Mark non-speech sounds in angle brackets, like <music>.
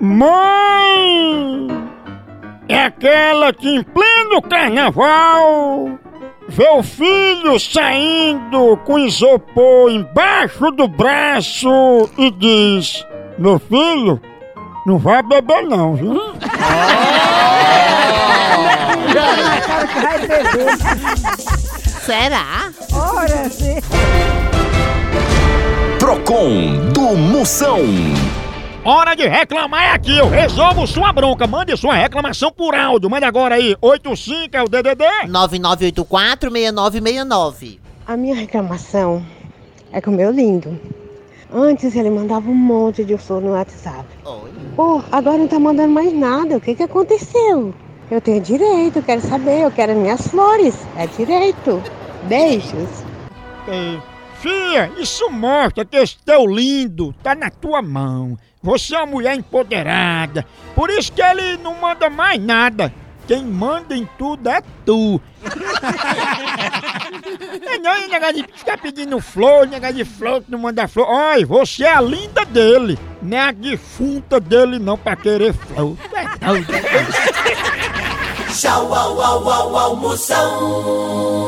Mãe é aquela que em pleno carnaval vê o filho saindo com isopor embaixo do braço e diz: Meu filho, não vai beber não, viu? Cara que vai beber. Será? Ora, sim. Procon do Moção. Hora de reclamar é aqui, eu resolvo sua bronca. Mande sua reclamação por áudio. Mande agora aí, 85 é o DDD. 9984-6969. A minha reclamação é com o meu lindo. Antes ele mandava um monte de flor no WhatsApp. Oi. Pô, agora não tá mandando mais nada. O que que aconteceu? Eu tenho direito, eu quero saber, eu quero as minhas flores. É direito. Beijos. Ei, Fia, isso mostra que esse teu lindo tá na tua mão. Você é uma mulher empoderada. Por isso que ele não manda mais nada. Quem manda em tudo é tu. <laughs> é não, e negócio de ficar pedindo flor, negócio de flor que não manda flor. Olha, você é a linda dele. Não é a defunta dele não pra querer flor. É doido. Tchau, au, au, au, au, Moção.